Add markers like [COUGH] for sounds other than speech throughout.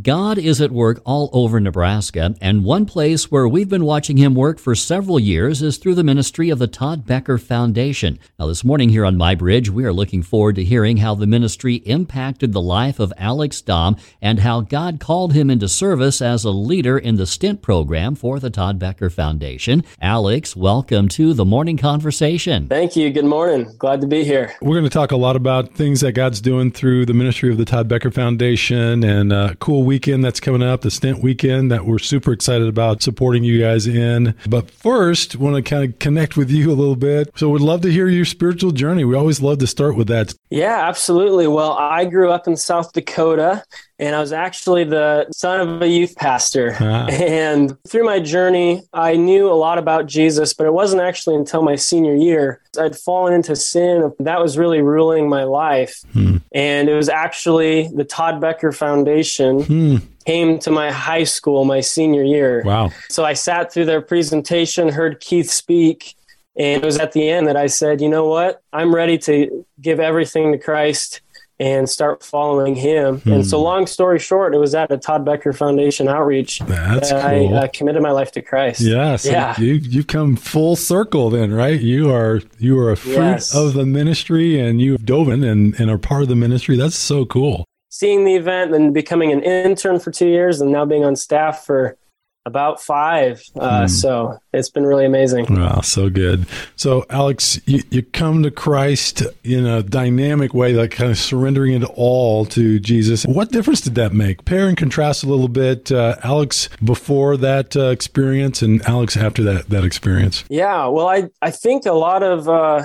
God is at work all over Nebraska, and one place where we've been watching him work for several years is through the ministry of the Todd Becker Foundation. Now, this morning here on My Bridge, we are looking forward to hearing how the ministry impacted the life of Alex Daum and how God called him into service as a leader in the stint program for the Todd Becker Foundation. Alex, welcome to the morning conversation. Thank you. Good morning. Glad to be here. We're going to talk a lot about things that God's doing through the ministry of the Todd Becker Foundation and uh, cool weekend that's coming up, the Stint Weekend that we're super excited about supporting you guys in. But first, want to kind of connect with you a little bit. So, we'd love to hear your spiritual journey. We always love to start with that. Yeah, absolutely. Well, I grew up in South Dakota and I was actually the son of a youth pastor. Ah. And through my journey, I knew a lot about Jesus, but it wasn't actually until my senior year I'd fallen into sin. That was really ruling my life. Hmm. And it was actually the Todd Becker Foundation. Hmm came to my high school my senior year. Wow. So I sat through their presentation, heard Keith speak, and it was at the end that I said, you know what? I'm ready to give everything to Christ and start following him. Hmm. And so, hmm. long story short, it was at the Todd Becker Foundation outreach That's that cool. I uh, committed my life to Christ. Yeah, so yeah. You you come full circle then, right? You are you are a fruit yes. of the ministry, and you've dove in and, and are part of the ministry. That's so cool. Seeing the event, then becoming an intern for two years, and now being on staff for about five. Uh, hmm. So it's been really amazing. Wow, so good. So, Alex, you, you come to Christ in a dynamic way, like kind of surrendering it all to Jesus. What difference did that make? Pair and contrast a little bit. Uh, Alex before that uh, experience and Alex after that, that experience. Yeah, well, I, I think a lot of uh,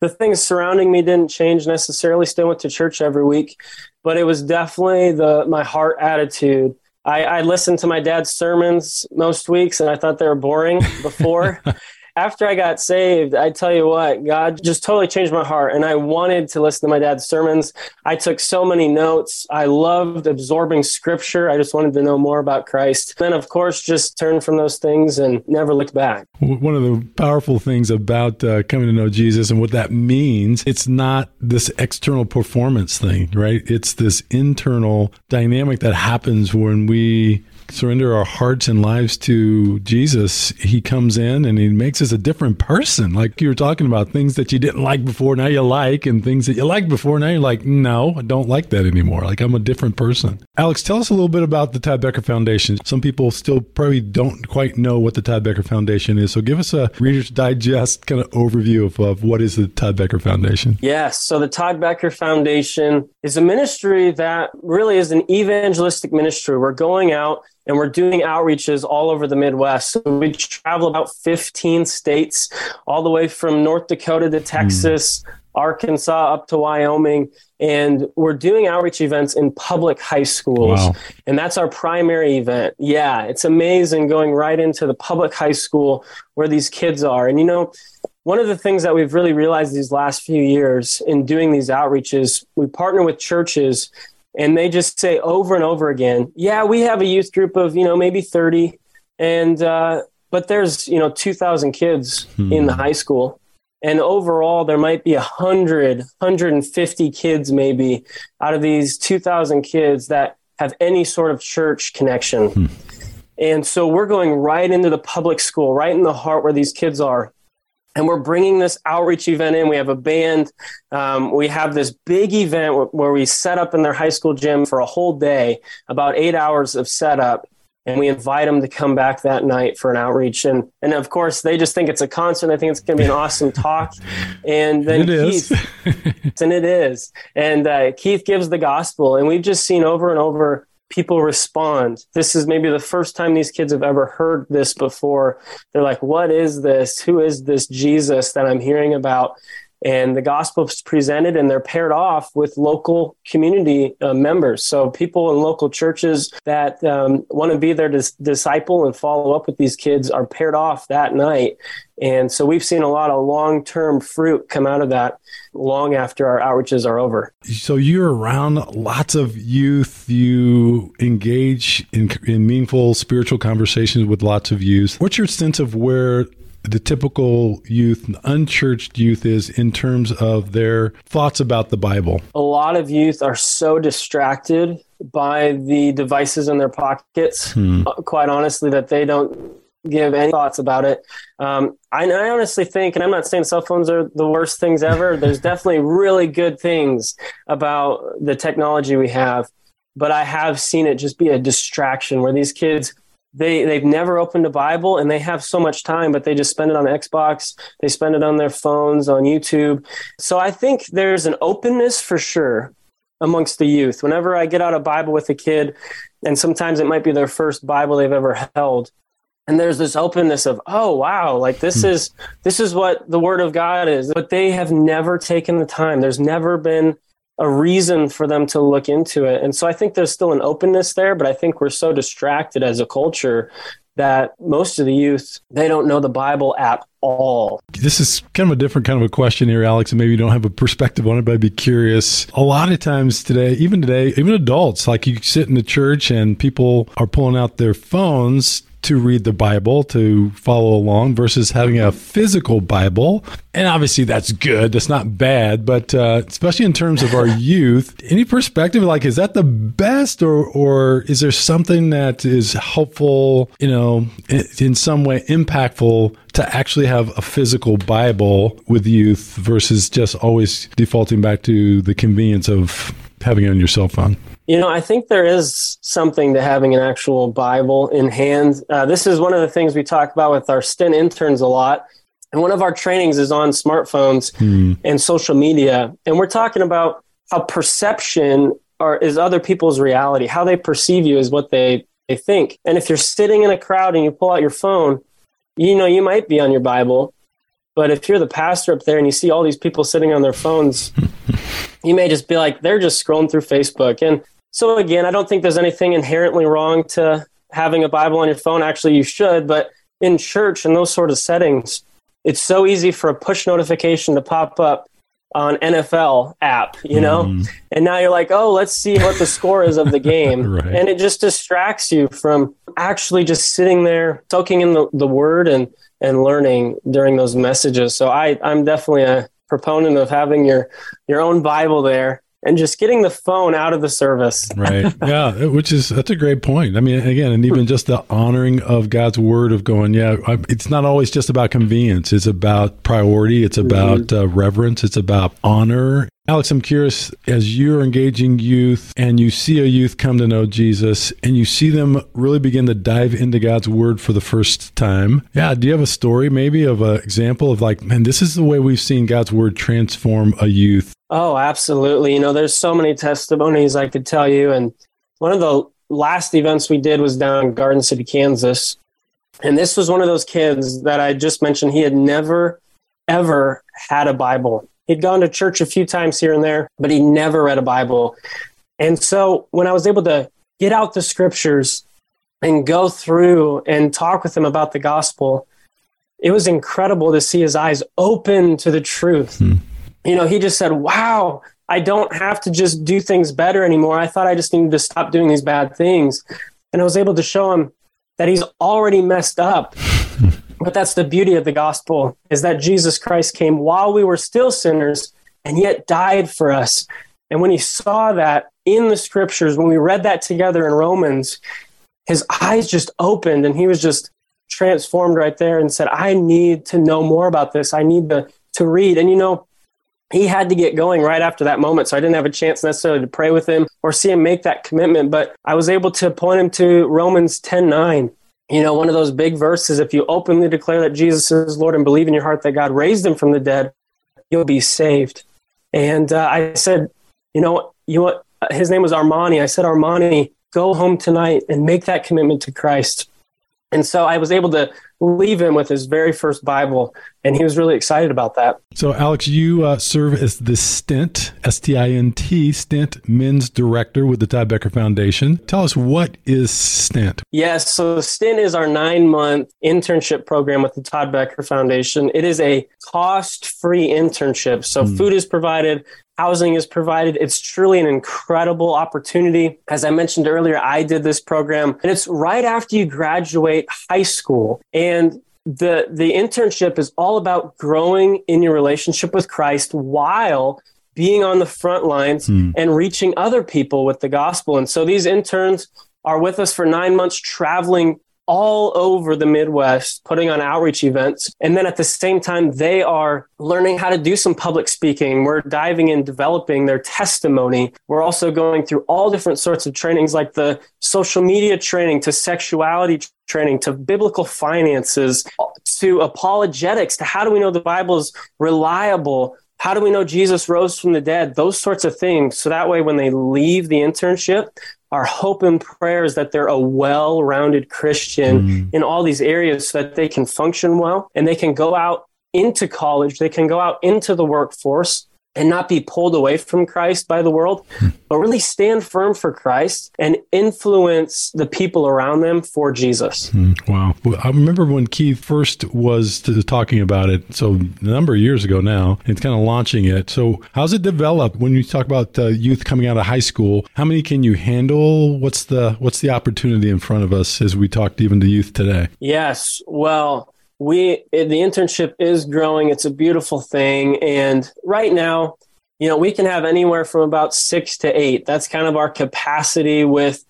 the things surrounding me didn't change necessarily. Still went to church every week, but it was definitely the my heart attitude I, I listened to my dad's sermons most weeks and I thought they were boring before. [LAUGHS] after I got saved, I tell you what, God just totally changed my heart. And I wanted to listen to my dad's sermons. I took so many notes. I loved absorbing scripture. I just wanted to know more about Christ. Then, of course, just turned from those things and never looked back. One of the powerful things about uh, coming to know Jesus and what that means, it's not this external performance thing, right? It's this internal dynamic that happens when we surrender our hearts and lives to Jesus, He comes in and He makes us a different person. Like you were talking about things that you didn't like before, now you like, and things that you liked before, now you're like, no, I don't like that anymore. Like I'm a different person. Alex, tell us a little bit about the Todd Becker Foundation. Some people still probably don't quite know what the Todd Becker Foundation is. So give us a Reader's Digest kind of overview of, of what is the Todd Becker Foundation. Yes. So the Todd Becker Foundation is a ministry that really is an evangelistic ministry. We're going out and we're doing outreaches all over the Midwest. So we travel about 15 states, all the way from North Dakota to Texas, mm. Arkansas, up to Wyoming. And we're doing outreach events in public high schools. Wow. And that's our primary event. Yeah, it's amazing going right into the public high school where these kids are. And you know, one of the things that we've really realized these last few years in doing these outreaches, we partner with churches and they just say over and over again, "Yeah, we have a youth group of you know maybe thirty, and uh, but there's you know two thousand kids hmm. in the high school." And overall, there might be 100, 150 kids maybe out of these 2,000 kids that have any sort of church connection. Hmm. And so we're going right into the public school, right in the heart where these kids are and we're bringing this outreach event in. We have a band. Um, we have this big event where we set up in their high school gym for a whole day, about eight hours of setup. And we invite them to come back that night for an outreach. And, and of course, they just think it's a concert. I think it's going to be an awesome talk. [LAUGHS] And then it Keith, [LAUGHS] and it is. And uh, Keith gives the gospel. And we've just seen over and over people respond. This is maybe the first time these kids have ever heard this before. They're like, What is this? Who is this Jesus that I'm hearing about? And the gospel is presented and they're paired off with local community uh, members. So people in local churches that um, want to be their dis- disciple and follow up with these kids are paired off that night. And so we've seen a lot of long term fruit come out of that long after our outreaches are over. So you're around lots of youth. You engage in, in meaningful spiritual conversations with lots of youth. What's your sense of where the typical youth, unchurched youth, is in terms of their thoughts about the Bible? A lot of youth are so distracted by the devices in their pockets. Hmm. Uh, quite honestly, that they don't give any thoughts about it. Um, I, I, honestly think, and I'm not saying cell phones are the worst things ever. [LAUGHS] There's definitely really good things about the technology we have, but I have seen it just be a distraction where these kids they they've never opened a Bible and they have so much time, but they just spend it on Xbox, they spend it on their phones, on YouTube. So I think there's an openness for sure amongst the youth. Whenever I get out a Bible with a kid, and sometimes it might be their first Bible they've ever held, and there's this openness of, oh wow, like this hmm. is this is what the Word of God is. But they have never taken the time. There's never been a reason for them to look into it. And so I think there's still an openness there, but I think we're so distracted as a culture that most of the youth they don't know the bible at all this is kind of a different kind of a question here alex and maybe you don't have a perspective on it but i'd be curious a lot of times today even today even adults like you sit in the church and people are pulling out their phones to read the Bible, to follow along, versus having a physical Bible. And obviously, that's good. That's not bad. But uh, especially in terms of our [LAUGHS] youth, any perspective like, is that the best, or, or is there something that is helpful, you know, in, in some way impactful to actually have a physical Bible with youth versus just always defaulting back to the convenience of having it on your cell phone? You know, I think there is something to having an actual Bible in hand. Uh, this is one of the things we talk about with our stint interns a lot. And one of our trainings is on smartphones hmm. and social media. And we're talking about how perception are, is other people's reality. How they perceive you is what they, they think. And if you're sitting in a crowd and you pull out your phone, you know, you might be on your Bible. But if you're the pastor up there and you see all these people sitting on their phones, [LAUGHS] you may just be like, they're just scrolling through Facebook. And so again, I don't think there's anything inherently wrong to having a Bible on your phone. Actually, you should, but in church and those sort of settings, it's so easy for a push notification to pop up on NFL app, you know? Mm. And now you're like, oh, let's see what the score is of the [LAUGHS] game. right. And it just distracts you from actually just sitting there, soaking in the, the word and, and learning during those messages. So I, I'm definitely a proponent of having your, your own Bible there and just getting the phone out of the service. right. [LAUGHS] Yeah. Which is, that's a great point. I mean, again, and even just the honoring of God's word of going, yeah, it's not always just about convenience. It's about priority. It's about mm-hmm. uh, reverence. It's about honor. Alex, I'm curious as you're engaging youth and you see a youth come to know Jesus and you see them really begin to dive into God's word for the first time. Yeah. Do you have a story maybe of an example of like, man, this is the way we've seen God's word transform a youth Oh, absolutely. You know, there's so many testimonies I could tell you. And one of the last events we did was down in Garden City, Kansas. And this was one of those kids that I just mentioned. He had never, ever had a Bible. He'd gone to church a few times here and there, but he never read a Bible. And so when I was able to get out the scriptures and go through and talk with him about the gospel, it was incredible to see his eyes open to the truth. Hmm you know, he just said, wow, I don't have to just do things better anymore. I thought I just needed to stop doing these bad things. And I was able to show him that he's already messed up. [LAUGHS] but that's the beauty of the gospel is that Jesus Christ came while we were still sinners and yet died for us. And when he saw that in the scriptures, when we read that together in Romans, his eyes just opened and he was just transformed right there and said, I need to know more about this. I need to, to read. And you know, he had to get going right after that moment. So I didn't have a chance necessarily to pray with him or see him make that commitment. But I was able to point him to Romans 10 9. You know, one of those big verses if you openly declare that Jesus is Lord and believe in your heart that God raised him from the dead, you'll be saved. And uh, I said, you know, you want, his name was Armani. I said, Armani, go home tonight and make that commitment to Christ. And so I was able to leave him with his very first Bible, and he was really excited about that. So, Alex, you uh, serve as the Stint, S T I N T, Stint Men's Director with the Todd Becker Foundation. Tell us what is Stint? Yes, so Stint is our nine month internship program with the Todd Becker Foundation. It is a cost free internship. So, mm. food is provided, housing is provided. It's truly an incredible opportunity. As I mentioned earlier, I did this program and it's right after you graduate high school. And the, the internship is all about growing in your relationship with Christ while being on the front lines hmm. and reaching other people with the gospel. And so these interns are with us for nine months, traveling all over the Midwest, putting on outreach events. And then at the same time, they are learning how to do some public speaking. We're diving in, developing their testimony. We're also going through all different sorts of trainings, like the social media training to sexuality training to biblical finances to apologetics to how do we know the Bible is reliable how do we know Jesus rose from the dead? Those sorts of things. So that way, when they leave the internship, our hope and prayer is that they're a well rounded Christian mm. in all these areas so that they can function well and they can go out into college, they can go out into the workforce and not be pulled away from Christ by the world, but really stand firm for Christ and influence the people around them for Jesus. Mm, wow. Well, I remember when Keith first was talking about it, so a number of years ago now, it's kind of launching it. So, how's it developed when you talk about uh, youth coming out of high school? How many can you handle? What's the what's the opportunity in front of us as we talk even to youth today? Yes. Well, we the internship is growing. It's a beautiful thing. And right now you know we can have anywhere from about six to eight. That's kind of our capacity with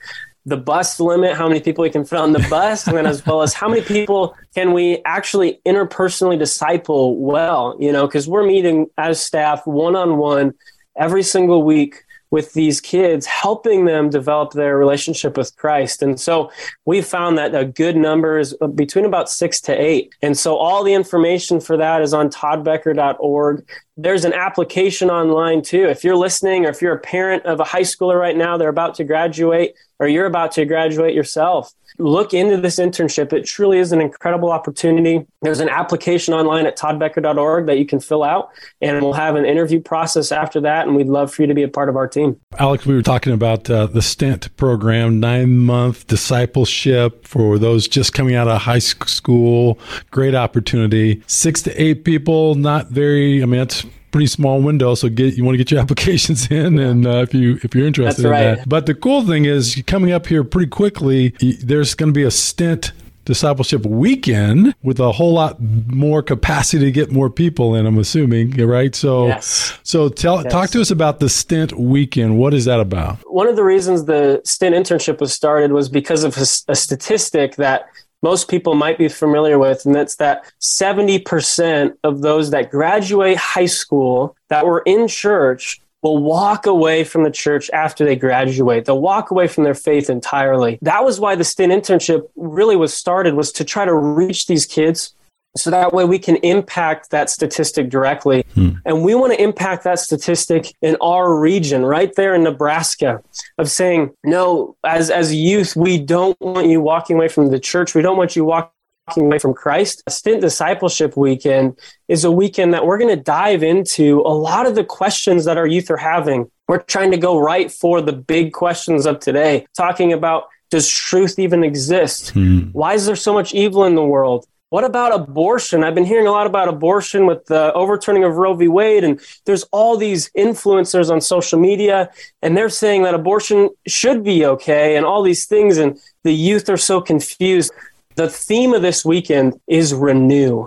the bus limit how many people we can fit on the bus and then as well as how many people can we actually interpersonally disciple well you know because we're meeting as staff one-on-one every single week with these kids, helping them develop their relationship with Christ. And so we found that a good number is between about six to eight. And so all the information for that is on toddbecker.org. There's an application online too. If you're listening or if you're a parent of a high schooler right now, they're about to graduate, or you're about to graduate yourself, look into this internship. It truly is an incredible opportunity. There's an application online at toddbecker.org that you can fill out, and we'll have an interview process after that. And we'd love for you to be a part of our team. Alex, we were talking about uh, the Stint program, nine month discipleship for those just coming out of high school. Great opportunity. Six to eight people, not very, I mean, that's pretty small window. So get you want to get your [LAUGHS] applications in, and uh, if you if you're interested That's in right. that. But the cool thing is coming up here pretty quickly. There's going to be a stint discipleship weekend with a whole lot more capacity to get more people in i'm assuming right so yes. so tell yes. talk to us about the stint weekend what is that about one of the reasons the stint internship was started was because of a, a statistic that most people might be familiar with, and that's that 70% of those that graduate high school that were in church will walk away from the church after they graduate. They'll walk away from their faith entirely. That was why the stint internship really was started was to try to reach these kids so that way we can impact that statistic directly. Hmm. And we want to impact that statistic in our region, right there in Nebraska, of saying, no, as, as youth, we don't want you walking away from the church. We don't want you walking away from Christ. Stint Discipleship Weekend is a weekend that we're going to dive into a lot of the questions that our youth are having. We're trying to go right for the big questions of today, talking about does truth even exist? Hmm. Why is there so much evil in the world? What about abortion? I've been hearing a lot about abortion with the overturning of Roe v. Wade, and there's all these influencers on social media, and they're saying that abortion should be okay, and all these things, and the youth are so confused. The theme of this weekend is renew.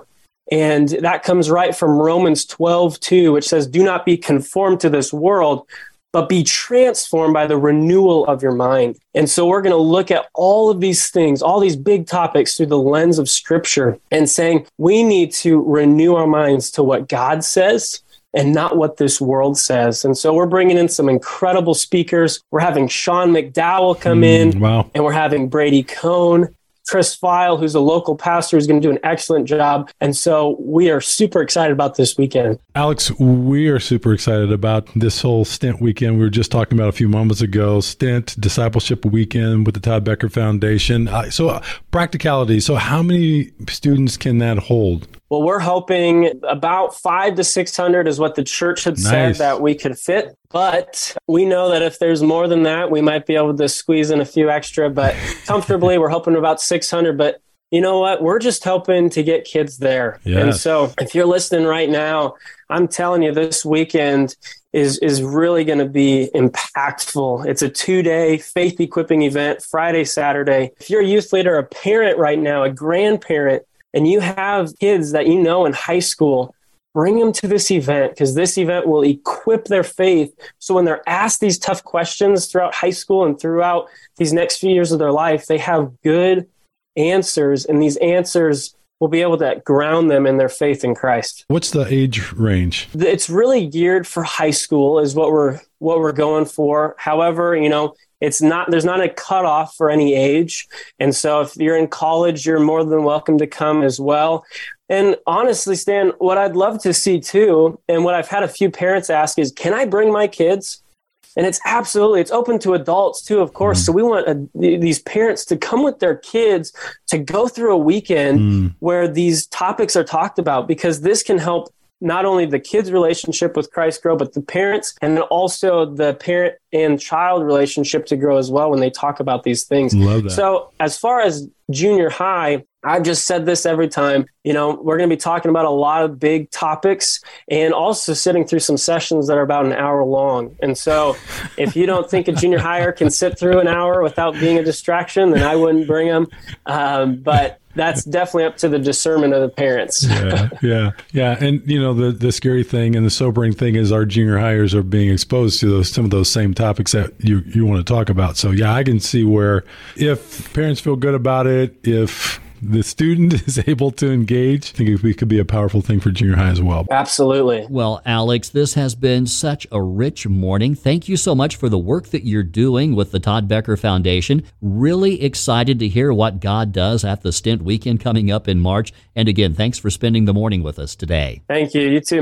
And that comes right from Romans 12, 2, which says, Do not be conformed to this world, but be transformed by the renewal of your mind. And so we're going to look at all of these things, all these big topics through the lens of scripture and saying we need to renew our minds to what God says and not what this world says. And so we're bringing in some incredible speakers. We're having Sean McDowell come mm, in, wow. and we're having Brady Cone. Chris File, who's a local pastor, is going to do an excellent job. And so we are super excited about this weekend. Alex, we are super excited about this whole stint weekend. We were just talking about a few moments ago stint discipleship weekend with the Todd Becker Foundation. Uh, so, uh, practicality. So, how many students can that hold? Well, we're hoping about five to 600 is what the church had nice. said that we could fit. But we know that if there's more than that, we might be able to squeeze in a few extra. But [LAUGHS] comfortably, we're hoping about 600. But you know what? We're just hoping to get kids there. Yes. And so if you're listening right now, I'm telling you, this weekend is, is really going to be impactful. It's a two day faith equipping event, Friday, Saturday. If you're a youth leader, a parent right now, a grandparent, and you have kids that you know in high school, bring them to this event because this event will equip their faith. So when they're asked these tough questions throughout high school and throughout these next few years of their life, they have good answers, and these answers will be able to ground them in their faith in Christ. What's the age range? It's really geared for high school is what we're what we're going for. However, you know, it's not there's not a cutoff for any age. And so if you're in college, you're more than welcome to come as well. And honestly, Stan, what I'd love to see too, and what I've had a few parents ask is, can I bring my kids? And it's absolutely it's open to adults too, of course. Mm. So we want a, these parents to come with their kids to go through a weekend mm. where these topics are talked about because this can help not only the kids' relationship with Christ grow, but the parents and also the parent and child relationship to grow as well when they talk about these things. Love that. So, as far as junior high, I've just said this every time. You know, we're going to be talking about a lot of big topics and also sitting through some sessions that are about an hour long. And so, [LAUGHS] if you don't think a junior higher can sit through an hour without being a distraction, then I wouldn't bring them. Um, but that's definitely up to the discernment of the parents. yeah, [LAUGHS] yeah, yeah. And you know, the the scary thing and the sobering thing is our junior highers are being exposed to those some of those same topics that you you want to talk about. So yeah, I can see where if parents feel good about it, if the student [LAUGHS] is able to engage, I think it could be a powerful thing for junior high as well. Absolutely. Well, Alex, this has been such a rich morning. Thank you so much for the work that you're doing with the Todd Becker Foundation. Really excited to hear what God does at the Stint Weekend coming up in March. And again, thanks for spending the morning with us today. Thank you. You too.